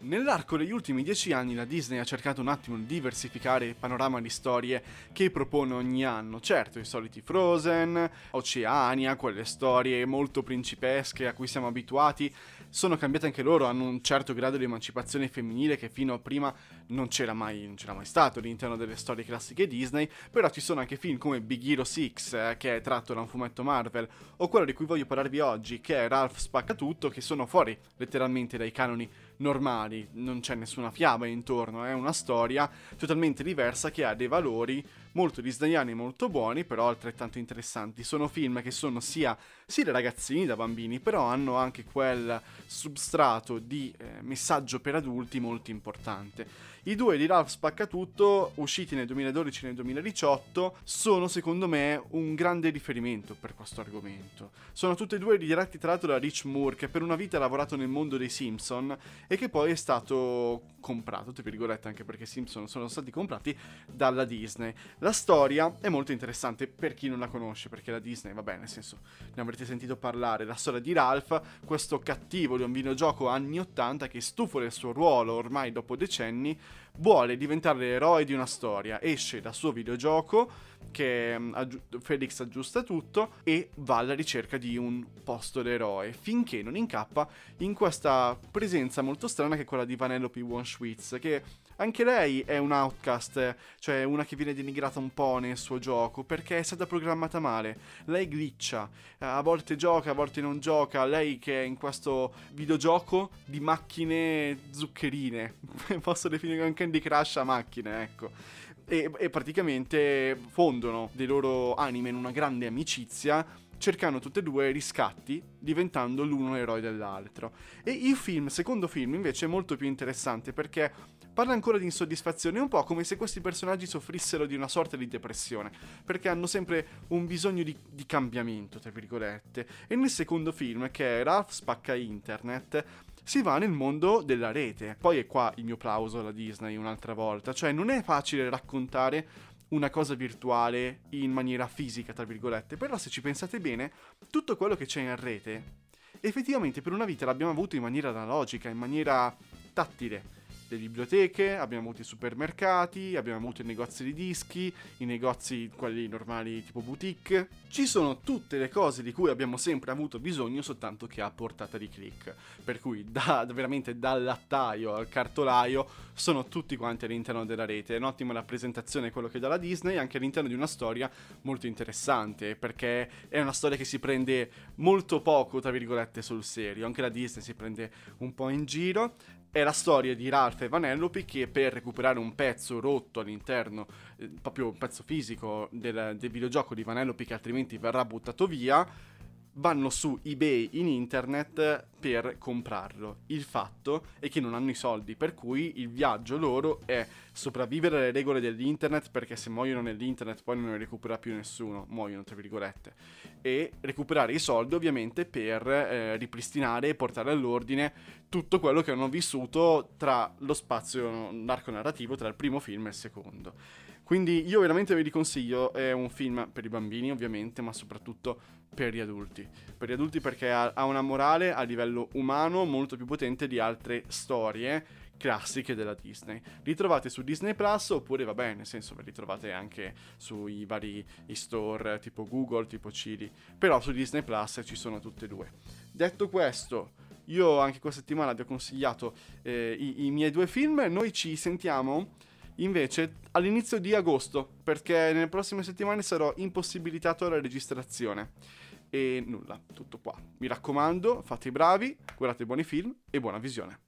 Nell'arco degli ultimi dieci anni la Disney ha cercato un attimo di diversificare il panorama di storie che propone ogni anno. Certo, i soliti Frozen, Oceania, quelle storie molto principesche a cui siamo abituati, sono cambiate anche loro, hanno un certo grado di emancipazione femminile che fino a prima non c'era mai, non c'era mai stato all'interno delle storie classiche Disney, però ci sono anche film come Big Hero 6, eh, che è tratto da un fumetto Marvel, o quello di cui voglio parlarvi oggi, che è Ralph Spacca Tutto, che sono fuori letteralmente dai canoni normali, non c'è nessuna fiaba intorno, è una storia totalmente diversa che ha dei valori molto disneyani, molto buoni, però altrettanto interessanti. Sono film che sono sia, sia da ragazzini, da bambini, però hanno anche quel substrato di eh, messaggio per adulti molto importante. I due di Ralph Spaccatutto, usciti nel 2012 e nel 2018, sono secondo me un grande riferimento per questo argomento. Sono tutti e due diretti tra l'altro da Rich Moore, che per una vita ha lavorato nel mondo dei Simpson e che poi è stato comprato, tra virgolette, anche perché Simpson sono stati comprati dalla Disney. La storia è molto interessante per chi non la conosce, perché la Disney, va bene, nel senso, ne avrete sentito parlare, la storia di Ralph, questo cattivo di un videogioco anni 80 che stufo del suo ruolo ormai dopo decenni, vuole diventare l'eroe di una storia, esce dal suo videogioco, che um, aggi- Felix aggiusta tutto e va alla ricerca di un posto d'eroe, finché non incappa in questa presenza molto strana che è quella di Vanellope One Schwitz, che anche lei è un outcast, cioè una che viene denigrata un po' nel suo gioco perché è stata programmata male. Lei glitcha, a volte gioca, a volte non gioca. Lei che è in questo videogioco di macchine zuccherine, posso definire un Candy Crush a macchine, ecco. E, e praticamente fondono le loro anime in una grande amicizia cercando tutte e due riscatti, diventando l'uno eroe dell'altro. E il film, secondo film, invece è molto più interessante perché parla ancora di insoddisfazione, un po' come se questi personaggi soffrissero di una sorta di depressione, perché hanno sempre un bisogno di, di cambiamento, tra virgolette. E nel secondo film, che è Ralph spacca internet, si va nel mondo della rete. Poi è qua il mio plauso alla Disney un'altra volta, cioè non è facile raccontare una cosa virtuale in maniera fisica, tra virgolette, però se ci pensate bene, tutto quello che c'è in rete, effettivamente per una vita l'abbiamo avuto in maniera analogica, in maniera tattile le biblioteche, abbiamo avuto i supermercati, abbiamo avuto i negozi di dischi, i negozi quelli normali tipo boutique. Ci sono tutte le cose di cui abbiamo sempre avuto bisogno soltanto che a portata di click. Per cui da, veramente dal lattaio al cartolaio sono tutti quanti all'interno della rete. È un'ottima rappresentazione quello che dà la Disney anche all'interno di una storia molto interessante perché è una storia che si prende molto poco, tra virgolette, sul serio. Anche la Disney si prende un po' in giro è la storia di Ralph e Vanellope che per recuperare un pezzo rotto all'interno, eh, proprio un pezzo fisico del, del videogioco di Vanellope che altrimenti verrà buttato via, vanno su eBay in internet per comprarlo. Il fatto è che non hanno i soldi, per cui il viaggio loro è sopravvivere alle regole dell'internet perché se muoiono nell'internet poi non ne recupera più nessuno, muoiono tra virgolette, e recuperare i soldi ovviamente per eh, ripristinare e portare all'ordine tutto quello che hanno vissuto tra lo spazio, l'arco narrativo tra il primo film e il secondo. Quindi io veramente vi consiglio, è un film per i bambini ovviamente, ma soprattutto per gli adulti. Per gli adulti perché ha, ha una morale a livello umano molto più potente di altre storie classiche della Disney. Li trovate su Disney Plus oppure va bene, nel senso ve li trovate anche sui vari store tipo Google, tipo Cili, però su Disney Plus ci sono tutte e due. Detto questo, io anche questa settimana vi ho consigliato eh, i, i miei due film, noi ci sentiamo invece all'inizio di agosto, perché nelle prossime settimane sarò impossibilitato alla registrazione. E nulla, tutto qua. Mi raccomando, fate i bravi, guardate buoni film e buona visione.